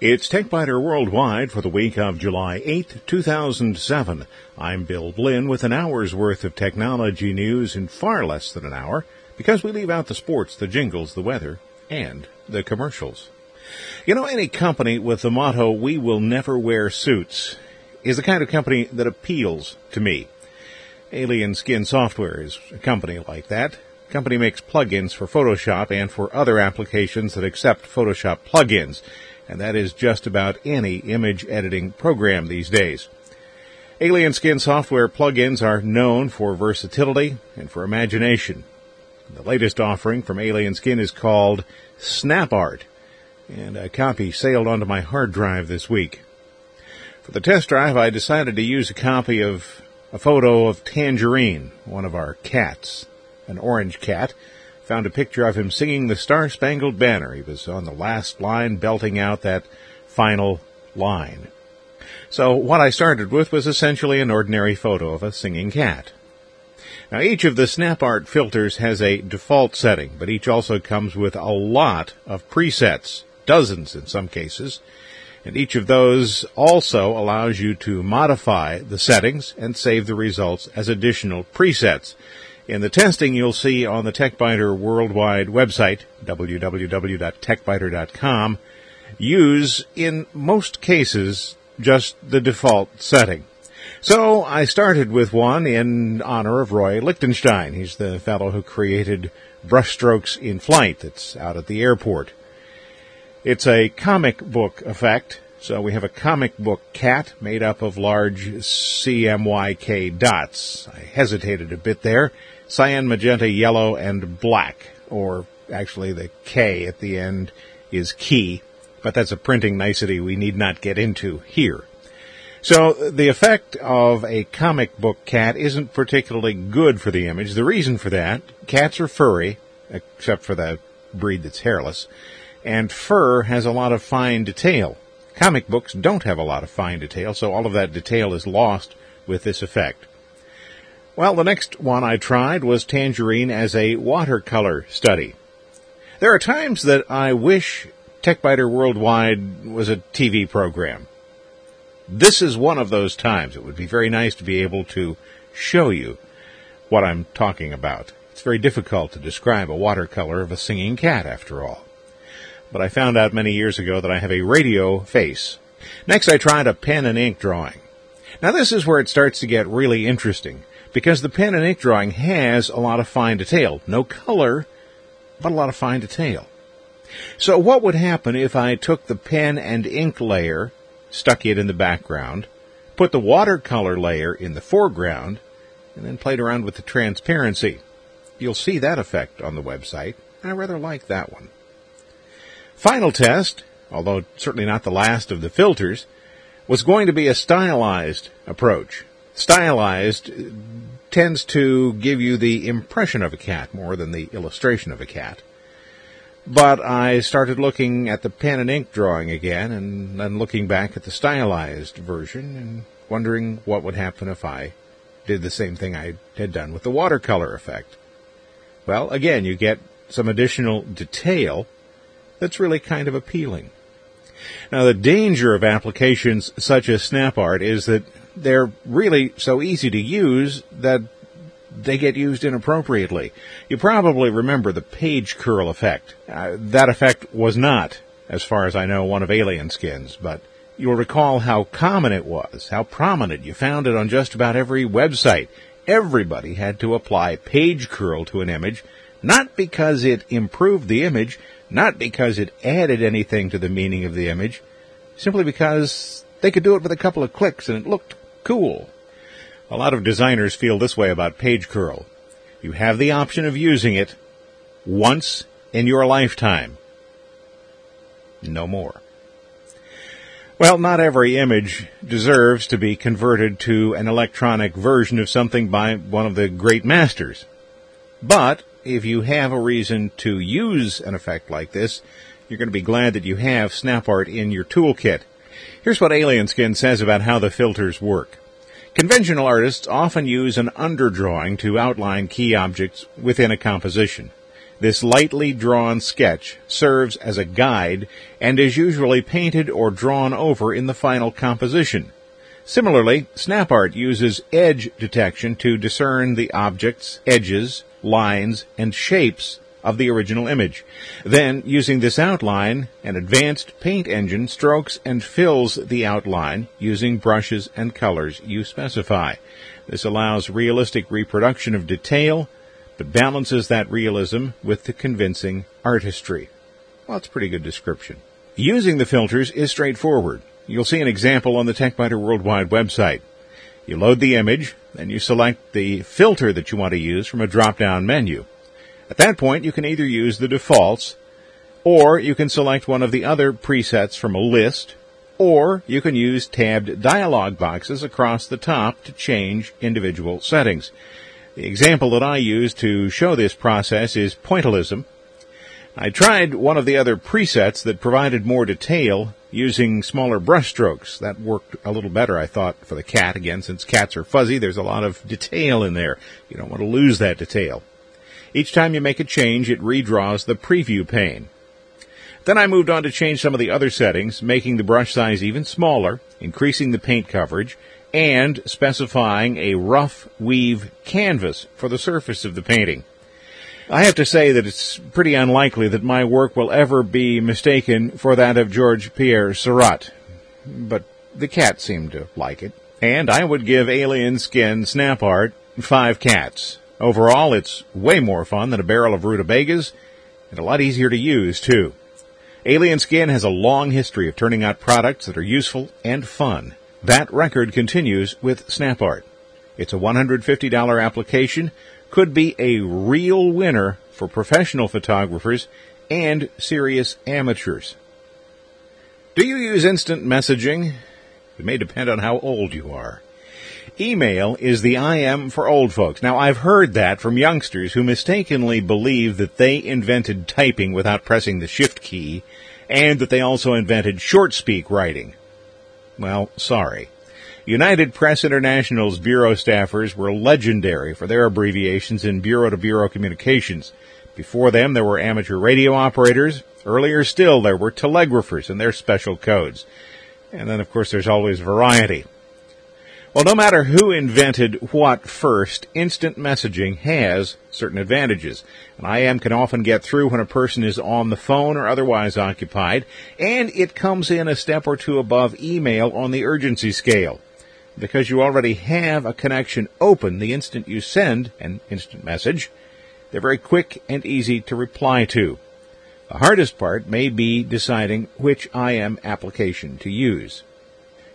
It's TechByter Worldwide for the week of July 8th, 2007. I'm Bill Blinn with an hour's worth of technology news in far less than an hour because we leave out the sports, the jingles, the weather, and the commercials. You know, any company with the motto, we will never wear suits, is the kind of company that appeals to me. Alien Skin Software is a company like that. The company makes plugins for Photoshop and for other applications that accept Photoshop plugins and that is just about any image editing program these days. Alien Skin software plugins are known for versatility and for imagination. The latest offering from Alien Skin is called SnapArt, and a copy sailed onto my hard drive this week. For the test drive, I decided to use a copy of a photo of Tangerine, one of our cats, an orange cat, found a picture of him singing the Star Spangled Banner. He was on the last line, belting out that final line. So what I started with was essentially an ordinary photo of a singing cat. Now each of the SnapArt filters has a default setting, but each also comes with a lot of presets, dozens in some cases, and each of those also allows you to modify the settings and save the results as additional presets. In the testing, you'll see on the TechByter worldwide website, www.techbyter.com, use, in most cases, just the default setting. So I started with one in honor of Roy Lichtenstein. He's the fellow who created Brushstrokes in Flight that's out at the airport. It's a comic book effect, so we have a comic book cat made up of large CMYK dots. I hesitated a bit there cyan, magenta, yellow, and black. Or actually, the K at the end is key, but that's a printing nicety we need not get into here. So the effect of a comic book cat isn't particularly good for the image. The reason for that, cats are furry, except for the breed that's hairless, and fur has a lot of fine detail. Comic books don't have a lot of fine detail, so all of that detail is lost with this effect. Well, the next one I tried was Tangerine as a watercolor study. There are times that I wish TechByter Worldwide was a TV program. This is one of those times. It would be very nice to be able to show you what I'm talking about. It's very difficult to describe a watercolor of a singing cat, after all. But I found out many years ago that I have a radio face. Next, I tried a pen and ink drawing. Now, this is where it starts to get really interesting because the pen and ink drawing has a lot of fine detail. No color, but a lot of fine detail. So what would happen if I took the pen and ink layer, stuck it in the background, put the watercolor layer in the foreground, and then played around with the transparency? You'll see that effect on the website. I rather like that one. Final test, although certainly not the last of the filters, was going to be a stylized approach. Stylized tends to give you the impression of a cat more than the illustration of a cat. But I started looking at the pen and ink drawing again and then looking back at the stylized version and wondering what would happen if I did the same thing I had done with the watercolor effect. Well, again, you get some additional detail that's really kind of appealing. Now, the danger of applications such as SnapArt is that they're really so easy to use that they get used inappropriately. You probably remember the page curl effect. Uh, that effect was not, as far as I know, one of Alien Skins, but you'll recall how common it was, how prominent. You found it on just about every website. Everybody had to apply page curl to an image, not because it improved the image, not because it added anything to the meaning of the image, simply because they could do it with a couple of clicks and it looked cool. A lot of designers feel this way about page curl. You have the option of using it once in your lifetime. No more. Well, not every image deserves to be converted to an electronic version of something by one of the great masters. But if you have a reason to use an effect like this, you're going to be glad that you have SnapArt in your toolkit. Here's what Alien Skin says about how the filters work. Conventional artists often use an underdrawing to outline key objects within a composition. This lightly drawn sketch serves as a guide and is usually painted or drawn over in the final composition. Similarly, SnapArt uses edge detection to discern the objects, edges, lines, and shapes of the original image. Then, using this outline, an advanced paint engine strokes and fills the outline using brushes and colors you specify. This allows realistic reproduction of detail, but balances that realism with the convincing artistry. Well, it's a pretty good description. Using the filters is straightforward. You'll see an example on the TechByter Worldwide website. You load the image, then you select the filter that you want to use from a drop-down menu. At that point, you can either use the defaults, or you can select one of the other presets from a list, or you can use tabbed dialog boxes across the top to change individual settings. The example that I use to show this process is pointillism. I tried one of the other presets that provided more detail using smaller brush strokes. That worked a little better, I thought, for the cat. Again, since cats are fuzzy, there's a lot of detail in there. You don't want to lose that detail. Each time you make a change, it redraws the preview pane. Then I moved on to change some of the other settings, making the brush size even smaller, increasing the paint coverage, and specifying a rough weave canvas for the surface of the painting. I have to say that it's pretty unlikely that my work will ever be mistaken for that of George Pierre Seurat. But the cat seemed to like it. And I would give Alien Skin Snap Art five cats. Overall, it's way more fun than a barrel of rutabagas and a lot easier to use, too. Alien Skin has a long history of turning out products that are useful and fun. That record continues with SnapArt. It's a $150 application, could be a real winner for professional photographers and serious amateurs. Do you use instant messaging? It may depend on how old you are. Email is the IM for old folks. Now, I've heard that from youngsters who mistakenly believe that they invented typing without pressing the shift key and that they also invented short speak writing. Well, sorry. United Press International's bureau staffers were legendary for their abbreviations in bureau to bureau communications. Before them, there were amateur radio operators. Earlier still, there were telegraphers and their special codes. And then, of course, there's always variety. Well, no matter who invented what first, instant messaging has certain advantages. An IM can often get through when a person is on the phone or otherwise occupied, and it comes in a step or two above email on the urgency scale. Because you already have a connection open the instant you send an instant message, they're very quick and easy to reply to. The hardest part may be deciding which IM application to use.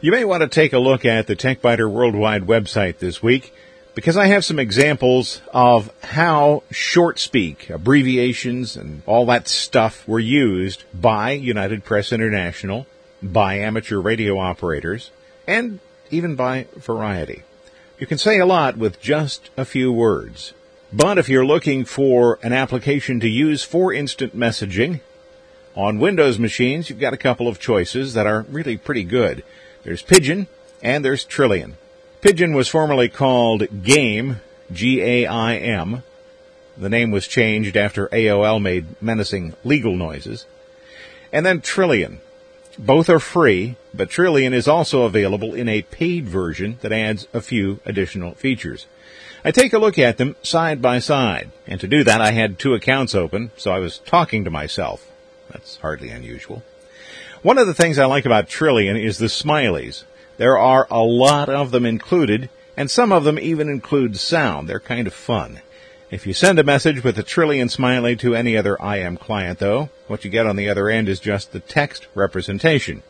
You may want to take a look at the TechByter Worldwide website this week because I have some examples of how short speak, abbreviations, and all that stuff were used by United Press International, by amateur radio operators, and even by Variety. You can say a lot with just a few words. But if you're looking for an application to use for instant messaging, on Windows machines, you've got a couple of choices that are really pretty good. There's Pidgin and there's Trillian. Pidgin was formerly called Gaim, G-A-I-M. The name was changed after AOL made menacing legal noises. And then Trillian. Both are free, but Trillian is also available in a paid version that adds a few additional features. I take a look at them side by side, and to do that I had two accounts open, so I was talking to myself. That's hardly unusual. One of the things I like about Trillian is the smileys. There are a lot of them included, and some of them even include sound. They're kind of fun. If you send a message with a Trillian smiley to any other IM client, though, what you get on the other end is just the text representation.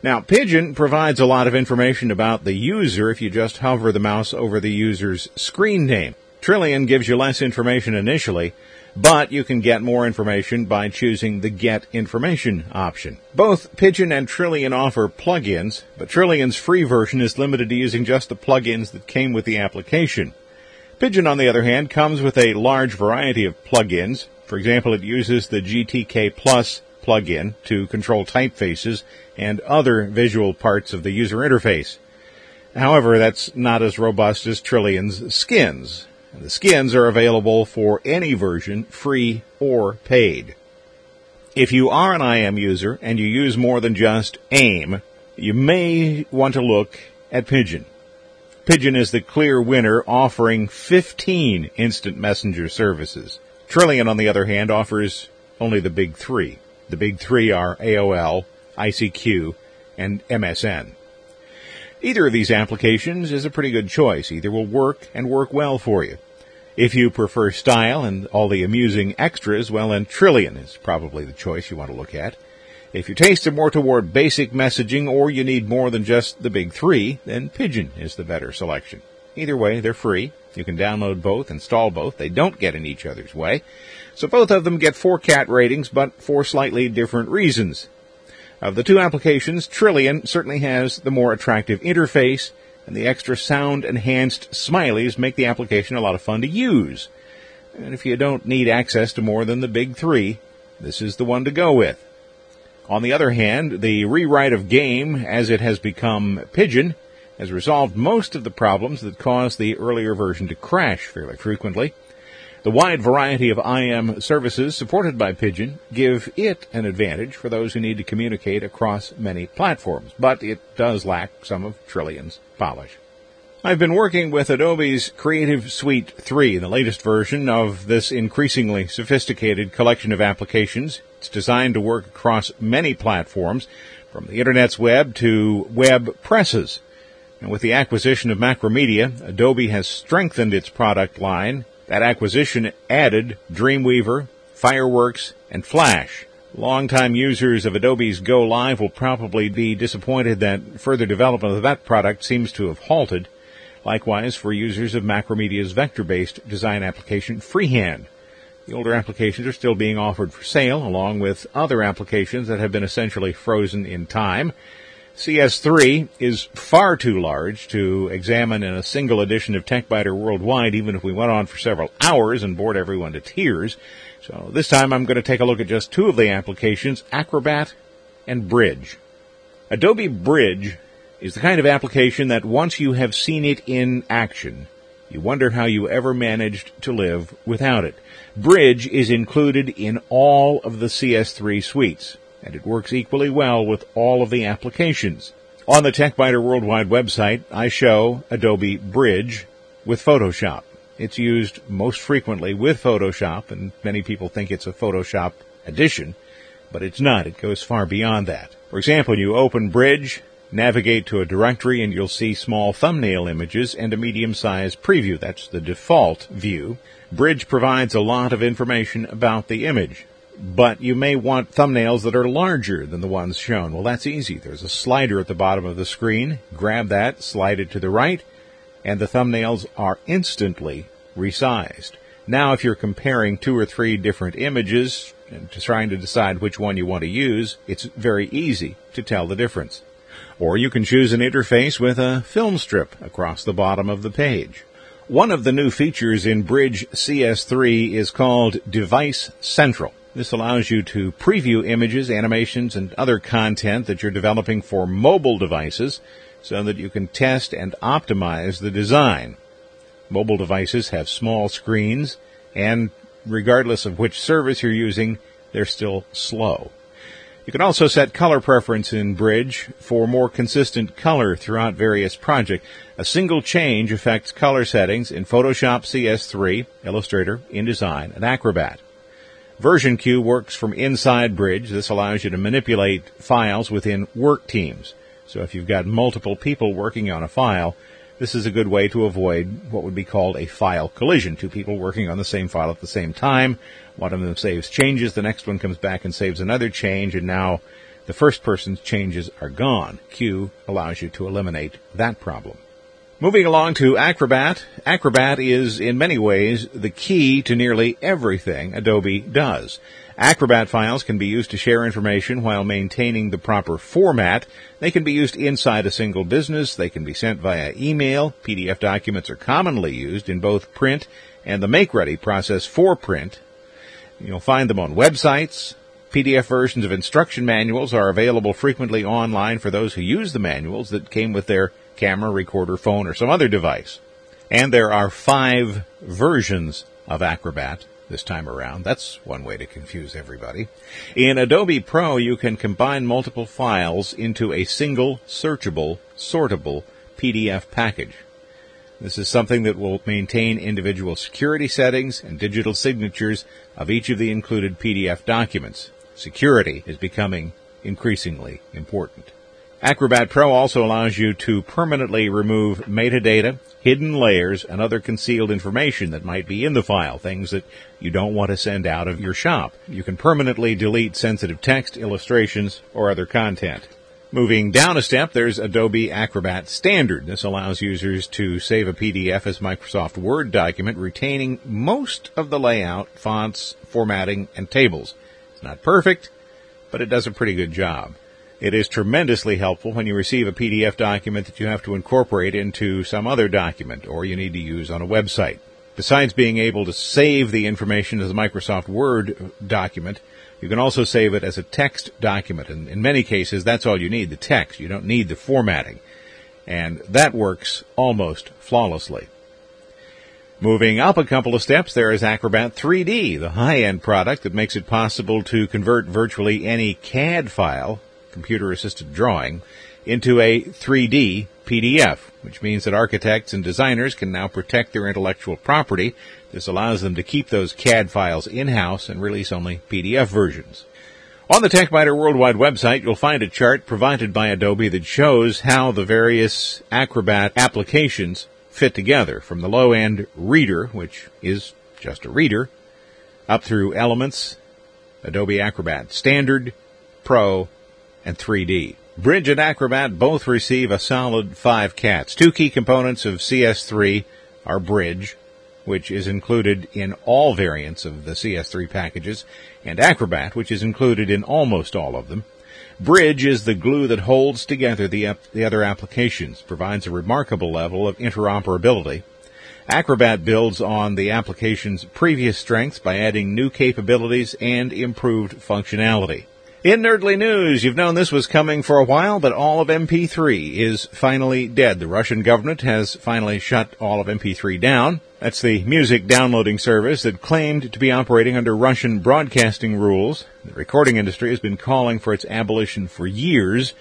Now, Pidgin provides a lot of information about the user if you just hover the mouse over the user's screen name. Trillian gives you less information initially, but you can get more information by choosing the Get Information option. Both Pidgin and Trillian offer plugins, but Trillian's free version is limited to using just the plugins that came with the application. Pidgin, on the other hand, comes with a large variety of plugins. For example, it uses the GTK Plus plugin to control typefaces and other visual parts of the user interface. However, that's not as robust as Trillian's skins. The skins are available for any version, free or paid. If you are an IM user and you use more than just AIM, you may want to look at Pidgin. Pidgin is the clear winner, offering 15 instant messenger services. Trillian, on the other hand, offers only the big three. The big three are AOL, ICQ, and MSN. Either of these applications is a pretty good choice. Either will work and work well for you. If you prefer style and all the amusing extras, well then Trillian is probably the choice you want to look at. If your tastes are more toward basic messaging or you need more than just the big three, then Pidgin is the better selection. Either way, they're free. You can download both, install both. They don't get in each other's way. So both of them get four cat ratings, but for slightly different reasons. Of the two applications, Trillian certainly has the more attractive interface, and the extra sound enhanced smileys make the application a lot of fun to use. And if you don't need access to more than the big three, this is the one to go with. On the other hand, the rewrite of Gaim, as it has become Pidgin has resolved most of the problems that caused the earlier version to crash fairly frequently. The wide variety of IM services supported by Pidgin give it an advantage for those who need to communicate across many platforms, but it does lack some of Trillian's polish. I've been working with Adobe's Creative Suite 3, the latest version of this increasingly sophisticated collection of applications. It's designed to work across many platforms, from the internet's web to web presses. And with the acquisition of Macromedia, Adobe has strengthened its product line that acquisition added Dreamweaver, Fireworks, and Flash. Longtime users of Adobe's GoLive will probably be disappointed that further development of that product seems to have halted. Likewise for users of Macromedia's vector-based design application Freehand. The older applications are still being offered for sale along with other applications that have been essentially frozen in time. CS3 is far too large to examine in a single edition of TechByter Worldwide, even if we went on for several hours and bored everyone to tears. So this time I'm going to take a look at just two of the applications, Acrobat and Bridge. Adobe Bridge is the kind of application that once you have seen it in action, you wonder how you ever managed to live without it. Bridge is included in all of the CS3 suites and it works equally well with all of the applications. On the TechByter Worldwide website, I show Adobe Bridge with Photoshop. It's used most frequently with Photoshop, and many people think it's a Photoshop addition, but it's not. It goes far beyond that. For example, you open Bridge, navigate to a directory, and you'll see small thumbnail images and a medium-sized preview. That's the default view. Bridge provides a lot of information about the image but you may want thumbnails that are larger than the ones shown. Well, that's easy. There's a slider at the bottom of the screen. Grab that, slide it to the right, and the thumbnails are instantly resized. Now, if you're comparing two or three different images and trying to decide which one you want to use, it's very easy to tell the difference. Or you can choose an interface with a film strip across the bottom of the page. One of the new features in Bridge CS3 is called Device Central. This allows you to preview images, animations, and other content that you're developing for mobile devices so that you can test and optimize the design. Mobile devices have small screens and regardless of which service you're using, they're still slow. You can also set color preference in Bridge for more consistent color throughout various projects. A single change affects color settings in Photoshop CS3, Illustrator, InDesign, and Acrobat. Version Cue works from inside Bridge. This allows you to manipulate files within work teams. So if you've got multiple people working on a file, this is a good way to avoid what would be called a file collision. Two people working on the same file at the same time. One of them saves changes, the next one comes back and saves another change, and now the first person's changes are gone. Cue allows you to eliminate that problem. Moving along to Acrobat. Acrobat is in many ways the key to nearly everything Adobe does. Acrobat files can be used to share information while maintaining the proper format. They can be used inside a single business. They can be sent via email. PDF documents are commonly used in both print and the make-ready process for print. You'll find them on websites. PDF versions of instruction manuals are available frequently online for those who use the manuals that came with their camera, recorder, phone, or some other device. And there are five versions of Acrobat this time around. That's one way to confuse everybody. In Adobe Pro, you can combine multiple files into a single searchable, sortable PDF package. This is something that will maintain individual security settings and digital signatures of each of the included PDF documents. Security is becoming increasingly important. Acrobat Pro also allows you to permanently remove metadata, hidden layers, and other concealed information that might be in the file, things that you don't want to send out of your shop. You can permanently delete sensitive text, illustrations, or other content. Moving down a step, there's Adobe Acrobat Standard. This allows users to save a PDF as Microsoft Word document, retaining most of the layout, fonts, formatting, and tables. It's not perfect, but it does a pretty good job. It is tremendously helpful when you receive a PDF document that you have to incorporate into some other document or you need to use on a website. Besides being able to save the information as a Microsoft Word document, you can also save it as a text document. And in many cases, that's all you need, the text. You don't need the formatting. And that works almost flawlessly. Moving up a couple of steps, there is Acrobat 3D, the high-end product that makes it possible to convert virtually any CAD file computer assisted drawing into a 3D PDF, which means that architects and designers can now protect their intellectual property. This allows them to keep those CAD files in-house and release only PDF versions. On the TechByter Worldwide website, you'll find a chart provided by Adobe that shows how the various Acrobat applications fit together from the low-end Reader, which is just a reader, up through Elements, Adobe Acrobat Standard, Pro, and 3D. Bridge and Acrobat both receive a solid five cats. Two key components of CS3 are Bridge, which is included in all variants of the CS3 packages, and Acrobat, which is included in almost all of them. Bridge is the glue that holds together the, the other applications, provides a remarkable level of interoperability. Acrobat builds on the application's previous strengths by adding new capabilities and improved functionality. In Nerdly News, you've known this was coming for a while, but AllOfMP3 is finally dead. The Russian government has finally shut AllOfMP3 down. That's the music downloading service that claimed to be operating under Russian broadcasting rules. The recording industry has been calling for its abolition for years,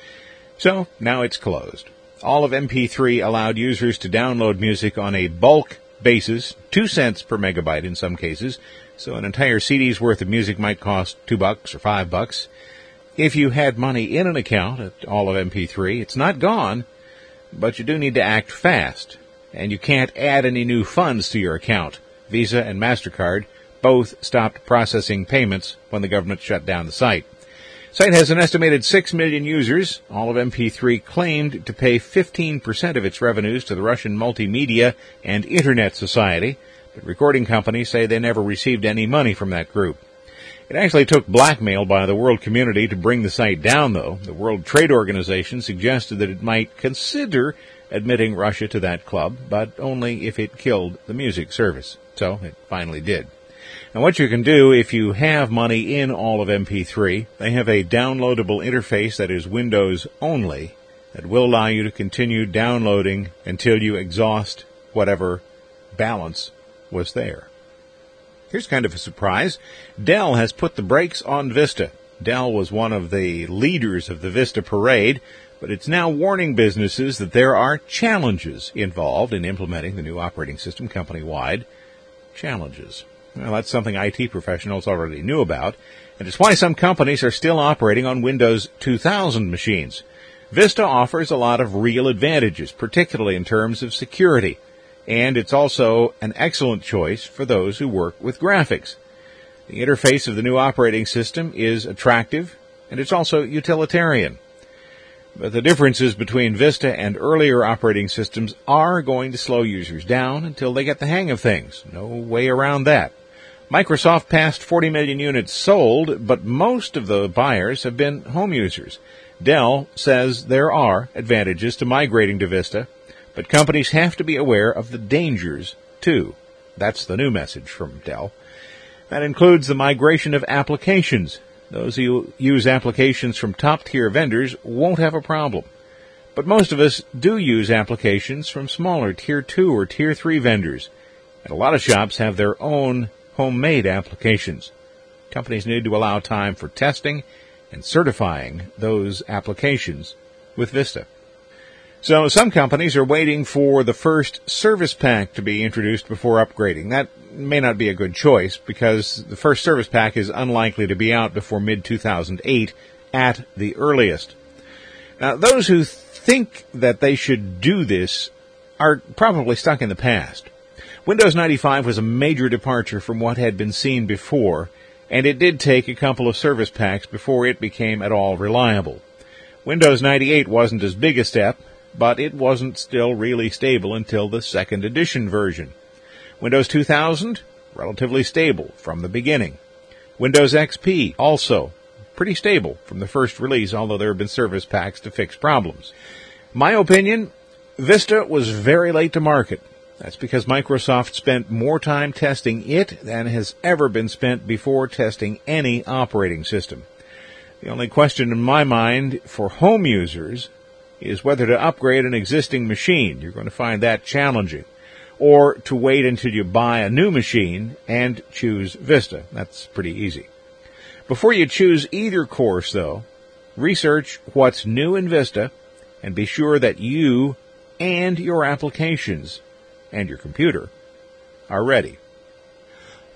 so now it's closed. AllOfMP3 allowed users to download music on a bulk basis, two cents per megabyte in some cases, so an entire CD's worth of music might cost two bucks or five bucks. If you had money in an account at AllOfMP3, it's not gone, but you do need to act fast. And you can't add any new funds to your account. Visa and MasterCard both stopped processing payments when the government shut down the site. Site has an estimated 6 million users. AllOfMP3 claimed to pay 15% of its revenues to the Russian Multimedia and Internet Society, but recording companies say they never received any money from that group. It actually took blackmail by the world community to bring the site down, though. The World Trade Organization suggested that it might consider admitting Russia to that club, but only if it killed the music service. So it finally did. Now what you can do if you have money in AllOfMP3, they have a downloadable interface that is Windows only that will allow you to continue downloading until you exhaust whatever balance was there. Here's kind of a surprise. Dell has put the brakes on Vista. Dell was one of the leaders of the Vista parade, but it's now warning businesses that there are challenges involved in implementing the new operating system company wide. Challenges. Well, that's something IT professionals already knew about, and it's why some companies are still operating on Windows 2000 machines. Vista offers a lot of real advantages, particularly in terms of security and it's also an excellent choice for those who work with graphics. The interface of the new operating system is attractive, and it's also utilitarian. But the differences between Vista and earlier operating systems are going to slow users down until they get the hang of things. No way around that. Microsoft passed 40 million units sold, but most of the buyers have been home users. Dell says there are advantages to migrating to Vista, but companies have to be aware of the dangers, too. That's the new message from Dell. That includes the migration of applications. Those who use applications from top tier vendors won't have a problem. But most of us do use applications from smaller tier 2 or tier 3 vendors. And a lot of shops have their own homemade applications. Companies need to allow time for testing and certifying those applications with Vista. So some companies are waiting for the first service pack to be introduced before upgrading. That may not be a good choice because the first service pack is unlikely to be out before mid 2008 at the earliest. Now, those who think that they should do this are probably stuck in the past. Windows 95 was a major departure from what had been seen before, and it did take a couple of service packs before it became at all reliable. Windows 98 wasn't as big a step, but it wasn't still really stable until the second edition version. Windows 2000, relatively stable from the beginning. Windows XP, also pretty stable from the first release, although there have been service packs to fix problems. My opinion, Vista was very late to market. That's because Microsoft spent more time testing it than has ever been spent before testing any operating system. The only question in my mind for home users is whether to upgrade an existing machine. You're going to find that challenging or to wait until you buy a new machine and choose Vista. That's pretty easy. Before you choose either course though, research what's new in Vista and be sure that you and your applications and your computer are ready.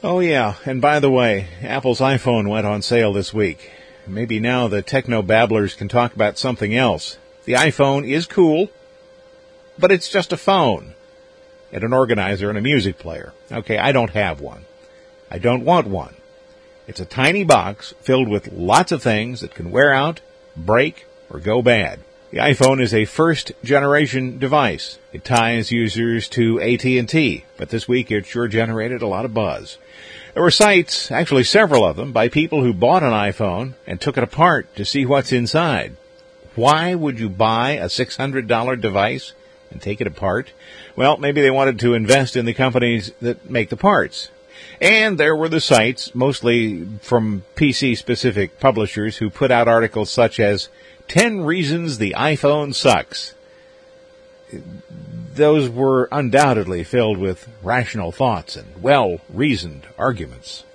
Oh yeah, and by the way, Apple's iPhone went on sale this week. Maybe now the techno babblers can talk about something else. The iPhone is cool, but it's just a phone and an organizer and a music player. Okay, I don't have one. I don't want one. It's a tiny box filled with lots of things that can wear out, break, or go bad. The iPhone is a first generation device. It ties users to AT&T, but this week it sure generated a lot of buzz. There were sites, actually several of them, by people who bought an iPhone and took it apart to see what's inside. Why would you buy a $600 device and take it apart? Well, maybe they wanted to invest in the companies that make the parts. And there were the sites, mostly from PC specific publishers, who put out articles such as 10 Reasons the iPhone Sucks. Those were undoubtedly filled with rational thoughts and well reasoned arguments.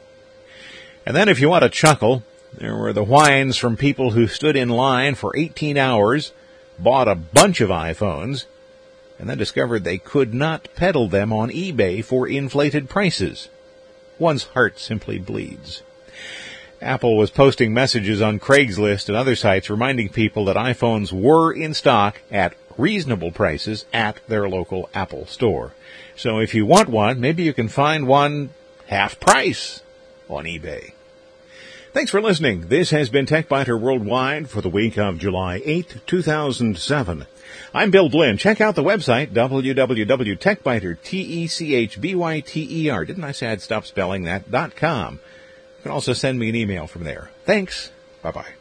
And then if you want to chuckle, there were the whines from people who stood in line for 18 hours, bought a bunch of iPhones, and then discovered they could not peddle them on eBay for inflated prices. One's heart simply bleeds. Apple was posting messages on Craigslist and other sites reminding people that iPhones were in stock at reasonable prices at their local Apple store. So if you want one, maybe you can find one half price on eBay. Thanks for listening. This has been TechByter Worldwide for the week of July 8, 2007. I'm Bill Blinn. Check out the website, www.techbyter, T-E-C-H-B-Y-T-E-R. Didn't I say I'd stop spelling that? Dot com. You can also send me an email from there. Thanks. Bye bye.